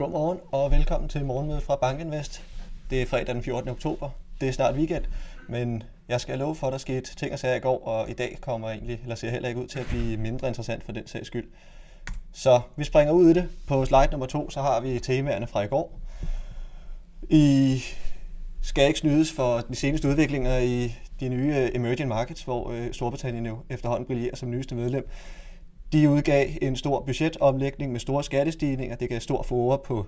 Godmorgen og velkommen til morgenmødet fra Bankinvest. Det er fredag den 14. oktober. Det er snart weekend, men jeg skal love for, at der skete ting og sager i går, og i dag kommer egentlig, eller ser heller ikke ud til at blive mindre interessant for den sags skyld. Så vi springer ud i det. På slide nummer to, så har vi temaerne fra i går. I skal ikke snydes for de seneste udviklinger i de nye emerging markets, hvor øh, Storbritannien jo efterhånden brillerer som nyeste medlem. De udgav en stor budgetomlægning med store skattestigninger. Det gav stor forår på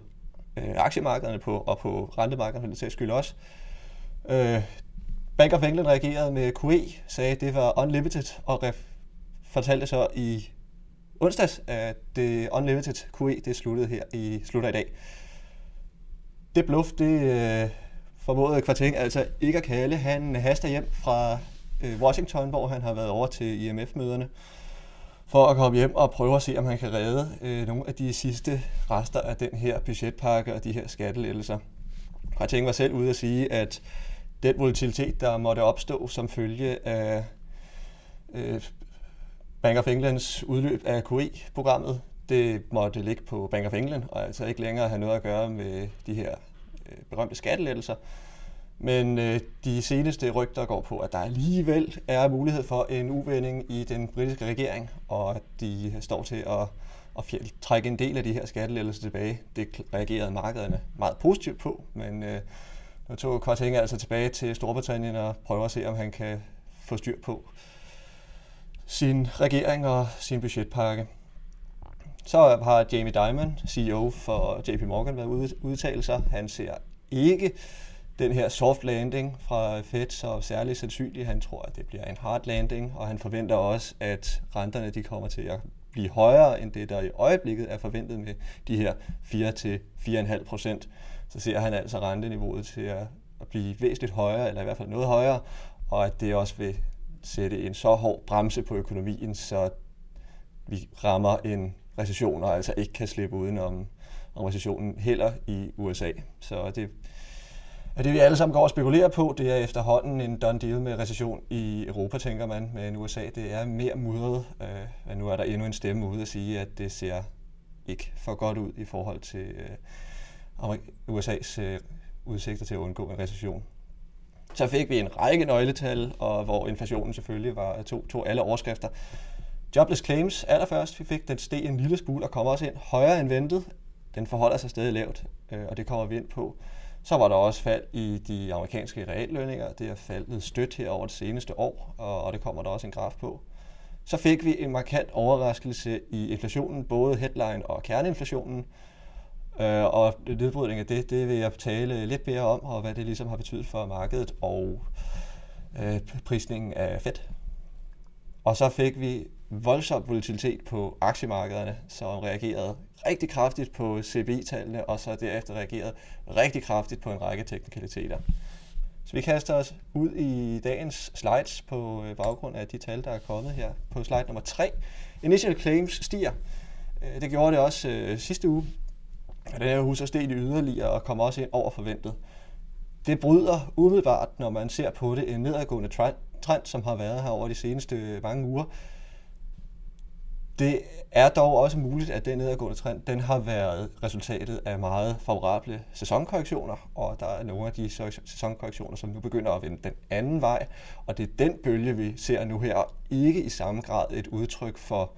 øh, aktiemarkederne på, og på rentemarkederne, for det skyld også. Øh, Bank of England reagerede med QE, sagde, at det var unlimited, og fortalte så i onsdags, at det unlimited QE det sluttede her i slutter i dag. Det bluff, det øh, formåede Kvarting altså ikke at kalde. Han haster hjem fra øh, Washington, hvor han har været over til IMF-møderne for at komme hjem og prøve at se, om han kan redde øh, nogle af de sidste rester af den her budgetpakke og de her skattelettelser. Jeg tænkte mig selv ude at sige, at den volatilitet, der måtte opstå som følge af øh, Bank of Englands udløb af QE-programmet, det måtte ligge på Bank of England, og altså ikke længere have noget at gøre med de her øh, berømte skattelettelser. Men øh, de seneste rygter går på, at der alligevel er mulighed for en uvending i den britiske regering, og at de står til at, at fjæl, trække en del af de her skattelettelser tilbage. Det reagerede markederne meget positivt på, men øh, nu tog Kvartinger altså tilbage til Storbritannien og prøver at se, om han kan få styr på sin regering og sin budgetpakke. Så har Jamie Dimon, CEO for JP Morgan, været ude udtale sig. Han ser ikke den her soft landing fra Fed så særligt sandsynligt. Han tror, at det bliver en hard landing, og han forventer også, at renterne de kommer til at blive højere end det, der i øjeblikket er forventet med de her 4-4,5 procent. Så ser han altså renteniveauet til at blive væsentligt højere, eller i hvert fald noget højere, og at det også vil sætte en så hård bremse på økonomien, så vi rammer en recession, og altså ikke kan slippe uden om, om recessionen heller i USA. Så det er det, vi alle sammen går og spekulerer på, det er efterhånden en done deal med recession i Europa, tænker man, men USA det er mere mudret. Øh, nu er der endnu en stemme ude at sige, at det ser ikke for godt ud i forhold til øh, USA's øh, udsigter til at undgå en recession. Så fik vi en række nøgletal, og hvor inflationen selvfølgelig var øh, to, to alle overskrifter. Jobless claims allerførst, vi fik den steg en lille smule og kommer også ind højere end ventet. Den forholder sig stadig lavt, øh, og det kommer vi ind på. Så var der også fald i de amerikanske reallønninger. Det er faldet stødt her over det seneste år, og det kommer der også en graf på. Så fik vi en markant overraskelse i inflationen, både headline og kerneinflationen. Øh, og nedbrydning af det, det vil jeg tale lidt mere om, og hvad det ligesom har betydet for markedet og øh, prisningen af Fed. Og så fik vi voldsom volatilitet på aktiemarkederne, som reagerede rigtig kraftigt på CBI-tallene, og så derefter reageret rigtig kraftigt på en række teknikaliteter. Så vi kaster os ud i dagens slides på øh, baggrund af de tal, der er kommet her på slide nummer 3. Initial claims stiger. Øh, det gjorde det også øh, sidste uge. Den her hus er steget yderligere og kommer også ind over forventet. Det bryder umiddelbart, når man ser på det, en nedadgående trend, som har været her over de seneste mange uger. Det er dog også muligt, at den nedadgående trend den har været resultatet af meget favorable sæsonkorrektioner, og der er nogle af de sæsonkorrektioner, som nu begynder at vende den anden vej, og det er den bølge, vi ser nu her, ikke i samme grad et udtryk for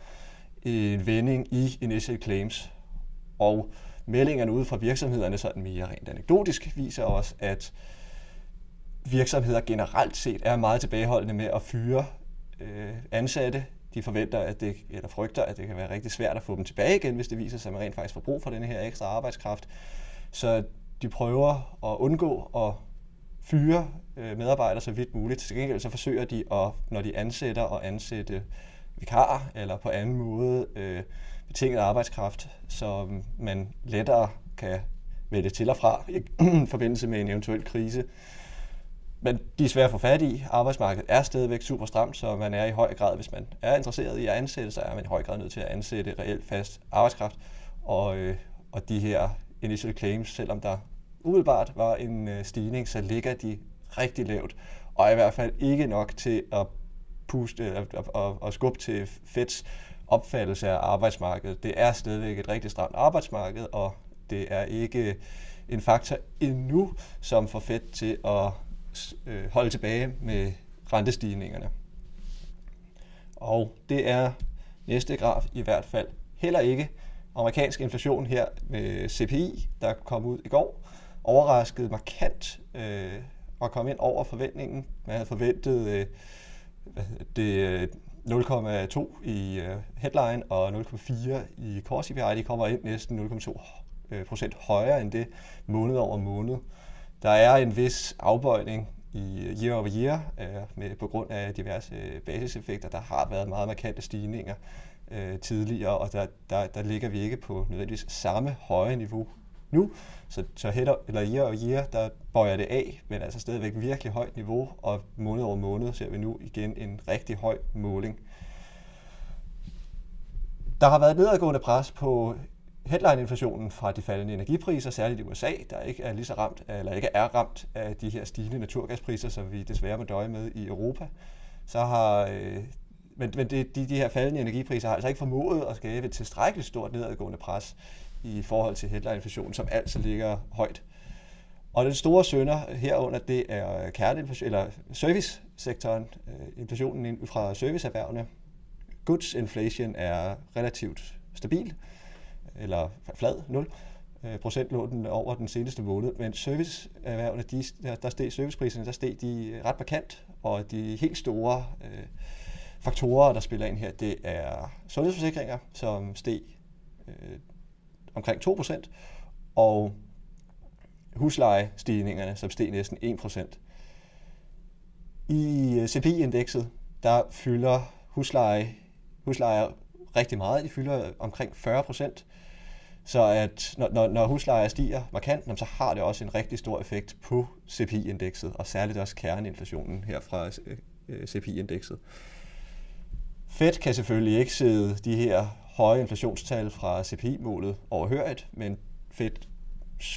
en vending i initial claims. Og meldingerne ude fra virksomhederne, sådan mere rent anekdotisk, viser også, at virksomheder generelt set er meget tilbageholdende med at fyre øh, ansatte de forventer, at det, eller frygter, at det kan være rigtig svært at få dem tilbage igen, hvis det viser sig, at man rent faktisk får brug for denne her ekstra arbejdskraft. Så de prøver at undgå at fyre øh, medarbejdere så vidt muligt. Til gengæld så forsøger de, at, når de ansætter og ansætte vikarer eller på anden måde øh, betinget arbejdskraft, så man lettere kan vælge til og fra i forbindelse med en eventuel krise men de er svære at få fat i. Arbejdsmarkedet er stadigvæk super stramt, så man er i høj grad, hvis man er interesseret i at ansætte, så er man i høj grad nødt til at ansætte reelt fast arbejdskraft. Og, øh, og de her initial claims, selvom der umiddelbart var en øh, stigning, så ligger de rigtig lavt, og er i hvert fald ikke nok til at puste øh, og, at, skubbe til Feds opfattelse af arbejdsmarkedet. Det er stadigvæk et rigtig stramt arbejdsmarked, og det er ikke en faktor endnu, som får Fed til at øh, holde tilbage med rentestigningerne. Og det er næste graf i hvert fald heller ikke. Amerikansk inflation her med CPI, der kom ud i går, overraskede markant øh, og kom ind over forventningen. Man havde forventet øh, det 0,2 i øh, headline og 0,4 i core CPI. De kommer ind næsten 0,2 øh, procent højere end det måned over måned. Der er en vis afbøjning i year over year øh, med, på grund af diverse øh, basiseffekter. Der har været meget markante stigninger øh, tidligere, og der, der, der ligger vi ikke på nødvendigvis samme høje niveau nu. Så, så header, eller year over year, der bøjer det af, men altså stadigvæk virkelig højt niveau, og måned over måned ser vi nu igen en rigtig høj måling. Der har været nedadgående pres på headline-inflationen fra de faldende energipriser, særligt i USA, der ikke er lige så ramt, eller ikke er ramt af de her stigende naturgaspriser, som vi desværre må døje med i Europa. Så har øh, men, men det, de, de her faldende energipriser har altså ikke formået at skabe et tilstrækkeligt stort nedadgående pres i forhold til headline-inflationen, som altså ligger højt. Og den store sønder herunder, det er kerneinflation, eller servicesektoren, øh, inflationen fra serviceerhvervene. Goods inflation er relativt stabil, eller flad, 0 øh, procent lå den over den seneste måned, men serviceerhvervene, de, der steg servicepriserne, der steg de ret markant, og de helt store øh, faktorer, der spiller ind her, det er sundhedsforsikringer, som steg øh, omkring 2%, og huslejestigningerne, som steg næsten 1%. I øh, CPI-indekset, der fylder husleje, huslejer rigtig meget. De fylder omkring 40 procent. Så at når, når, når huslejer stiger markant, så har det også en rigtig stor effekt på CPI-indekset, og særligt også kerneinflationen her fra øh, øh, CPI-indekset. Fed kan selvfølgelig ikke sidde de her høje inflationstal fra CPI-målet overhørigt, men Fed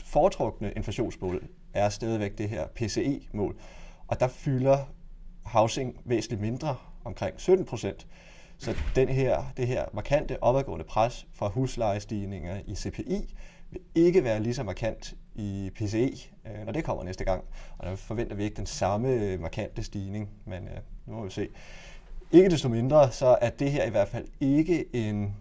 foretrukne inflationsmål er stadigvæk det her PCE-mål. Og der fylder housing væsentligt mindre, omkring 17 procent. Så den her, det her markante opadgående pres fra huslejestigninger i CPI vil ikke være lige så markant i PCE, øh, når det kommer næste gang. Og der forventer vi ikke den samme øh, markante stigning, men øh, nu må vi se. Ikke desto mindre, så er det her i hvert fald ikke en,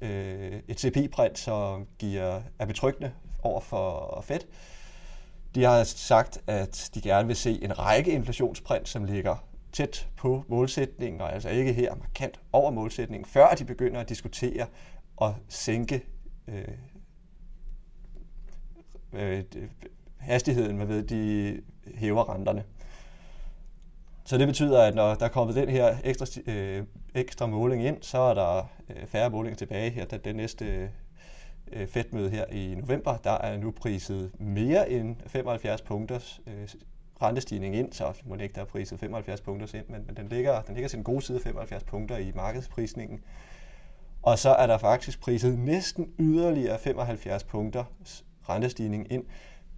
øh, et CPI-print, som giver, er betryggende over for Fed. De har sagt, at de gerne vil se en række inflationsprint, som ligger tæt på målsætningen, og altså ikke her markant over målsætningen, før de begynder at diskutere at sænke øh, øh, hastigheden, hvad de hæver renterne. Så det betyder, at når der er kommet den her ekstra, øh, ekstra måling ind, så er der øh, færre målinger tilbage her. da den næste øh, Fed-møde her i november, der er nu priset mere end 75 punkters øh, rentestigning ind, så må det ikke der er priset 75 punkter ind, men, men den, ligger, den ligger til den gode side 75 punkter i markedsprisningen. Og så er der faktisk priset næsten yderligere 75 punkter rentestigning ind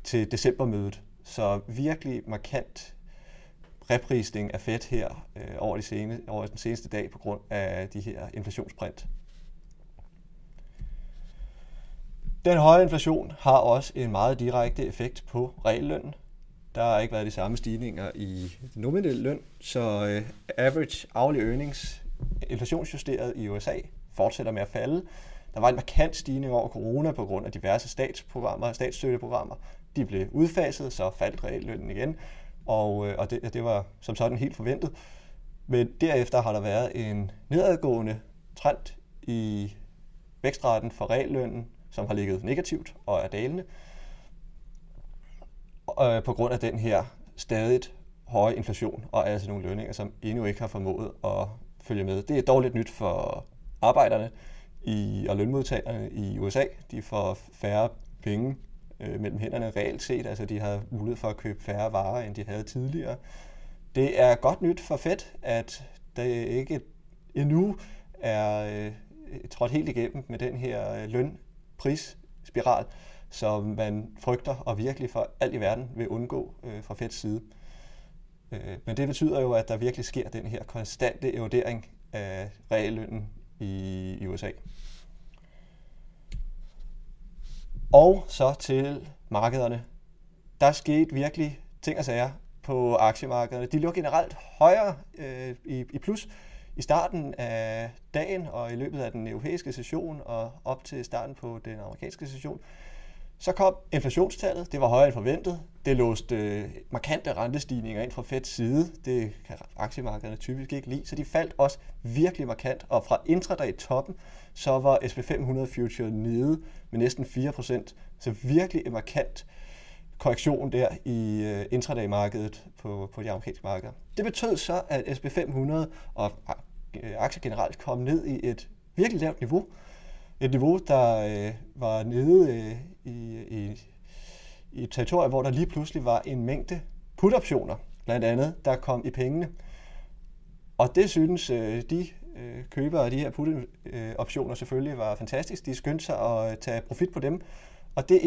til decembermødet. Så virkelig markant reprisning af Fed her øh, over, de sene, over den seneste dag på grund af de her inflationsprint. Den høje inflation har også en meget direkte effekt på reallønnen. Der har ikke været de samme stigninger i nominel løn, så øh, average hourly earnings, inflationsjusteret i USA, fortsætter med at falde. Der var en markant stigning over corona på grund af diverse statsprogrammer, statsstøtteprogrammer. De blev udfaset, så faldt reallønnen igen, og, øh, og det, det var som sådan helt forventet. Men derefter har der været en nedadgående trend i vækstraten for reallønnen, som har ligget negativt og er dalende øh, på grund af den her stadigt høje inflation og altså nogle lønninger, som endnu ikke har formået at følge med. Det er dog lidt nyt for arbejderne i, og lønmodtagerne i USA. De får færre penge øh, mellem hænderne reelt set, altså de har mulighed for at købe færre varer, end de havde tidligere. Det er godt nyt for Fed, at det ikke endnu er øh, trådt helt igennem med den her øh, lønprisspiral, spiral som man frygter og virkelig for alt i verden vil undgå øh, fra Feds side. Øh, men det betyder jo, at der virkelig sker den her konstante erodering af reallønnen i, i USA. Og så til markederne. Der skete virkelig ting og sager på aktiemarkederne. De lå generelt højere øh, i, i plus i starten af dagen og i løbet af den europæiske session og op til starten på den amerikanske session. Så kom inflationstallet, det var højere end forventet. Det låste øh, markante rentestigninger ind fra Feds side. Det kan aktiemarkederne typisk ikke lide, så de faldt også virkelig markant. Og fra intraday toppen, så var SP500 Future nede med næsten 4%. Så virkelig en markant korrektion der i øh, intraday-markedet på, på de amerikanske markeder. Det betød så, at SP500 og øh, aktier generelt kom ned i et virkelig lavt niveau. Et niveau, der øh, var nede øh, i, i, i et territorium, hvor der lige pludselig var en mængde put-optioner, blandt andet, der kom i pengene. Og det synes øh, de øh, købere af de her put-optioner selvfølgelig var fantastisk. De skyndte sig at øh, tage profit på dem, og det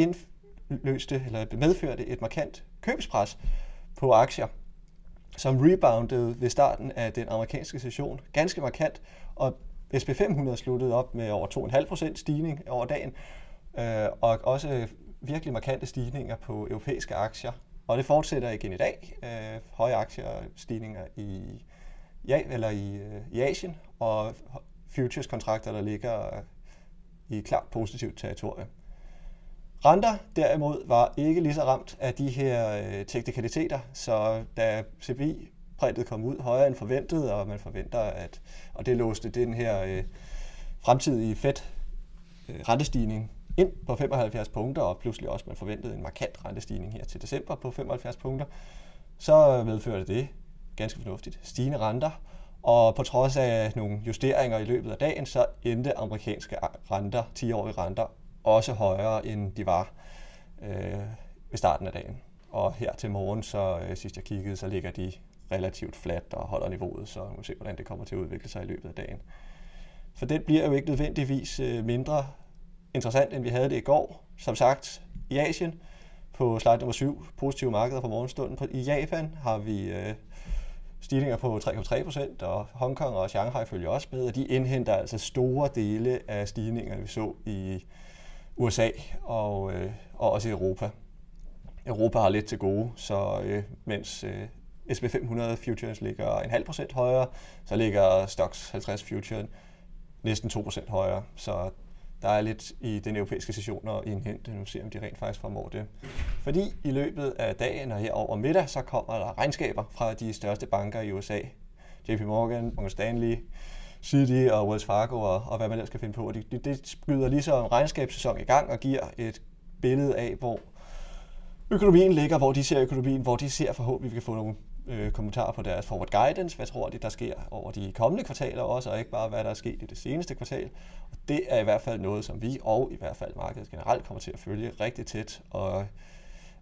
indløste, eller medførte et markant købspres på aktier, som reboundede ved starten af den amerikanske session ganske markant, og SP500 sluttede op med over 2,5% stigning over dagen, øh, og også virkelig markante stigninger på europæiske aktier. Og det fortsætter igen i dag. Øh, høje aktiestigninger i, ja, eller i, øh, i Asien, og futures-kontrakter, der ligger i klart positivt territorium. Renter derimod var ikke lige så ramt af de her øh, teknikaliteter, så da CPI printet kom ud højere end forventet, og man forventer, at og det låste den her øh, fremtidige Fed øh, rentestigning ind på 75 punkter, og pludselig også man forventede en markant rentestigning her til december på 75 punkter, så medførte det ganske fornuftigt stigende renter, og på trods af nogle justeringer i løbet af dagen, så endte amerikanske renter, 10-årige renter, også højere end de var øh, ved starten af dagen. Og her til morgen, så øh, sidst jeg kiggede, så ligger de relativt fladt og holder niveauet, så vi se, hvordan det kommer til at udvikle sig i løbet af dagen. For det bliver jo ikke nødvendigvis øh, mindre interessant, end vi havde det i går. Som sagt, i Asien, på slide nummer 7, positive markeder for morgenstunden. I Japan har vi øh, stigninger på 3,3 procent, og Hongkong og Shanghai følger også med, og de indhenter altså store dele af stigningerne, vi så i USA og, øh, og også i Europa. Europa har lidt til gode, så øh, mens øh, SP500 futures ligger en halv procent højere, så ligger Stoxx 50 futures næsten 2% højere. Så der er lidt i den europæiske session og indhente. Nu ser om de rent faktisk formår det. Fordi i løbet af dagen og her over middag, så kommer der regnskaber fra de største banker i USA. JP Morgan, Morgan Stanley, Citi og Wells Fargo og, og hvad man ellers skal finde på. Det, det, det skyder ligesom regnskabssæson i gang og giver et billede af, hvor økonomien ligger, hvor de ser økonomien, hvor de ser forhåbentlig, at vi kan få nogle øh, kommentarer på deres forward guidance. Hvad tror de, der sker over de kommende kvartaler også, og ikke bare, hvad der er sket i det seneste kvartal. Og det er i hvert fald noget, som vi og i hvert fald markedet generelt kommer til at følge rigtig tæt. Og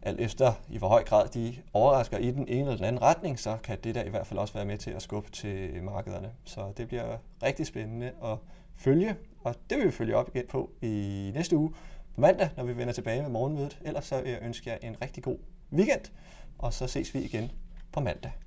alt efter i hvor høj grad de overrasker i den ene eller den anden retning, så kan det der i hvert fald også være med til at skubbe til markederne. Så det bliver rigtig spændende at følge, og det vil vi følge op igen på i næste uge på mandag, når vi vender tilbage med morgenmødet. Ellers så vil jeg ønske jer en rigtig god weekend, og så ses vi igen på mandag.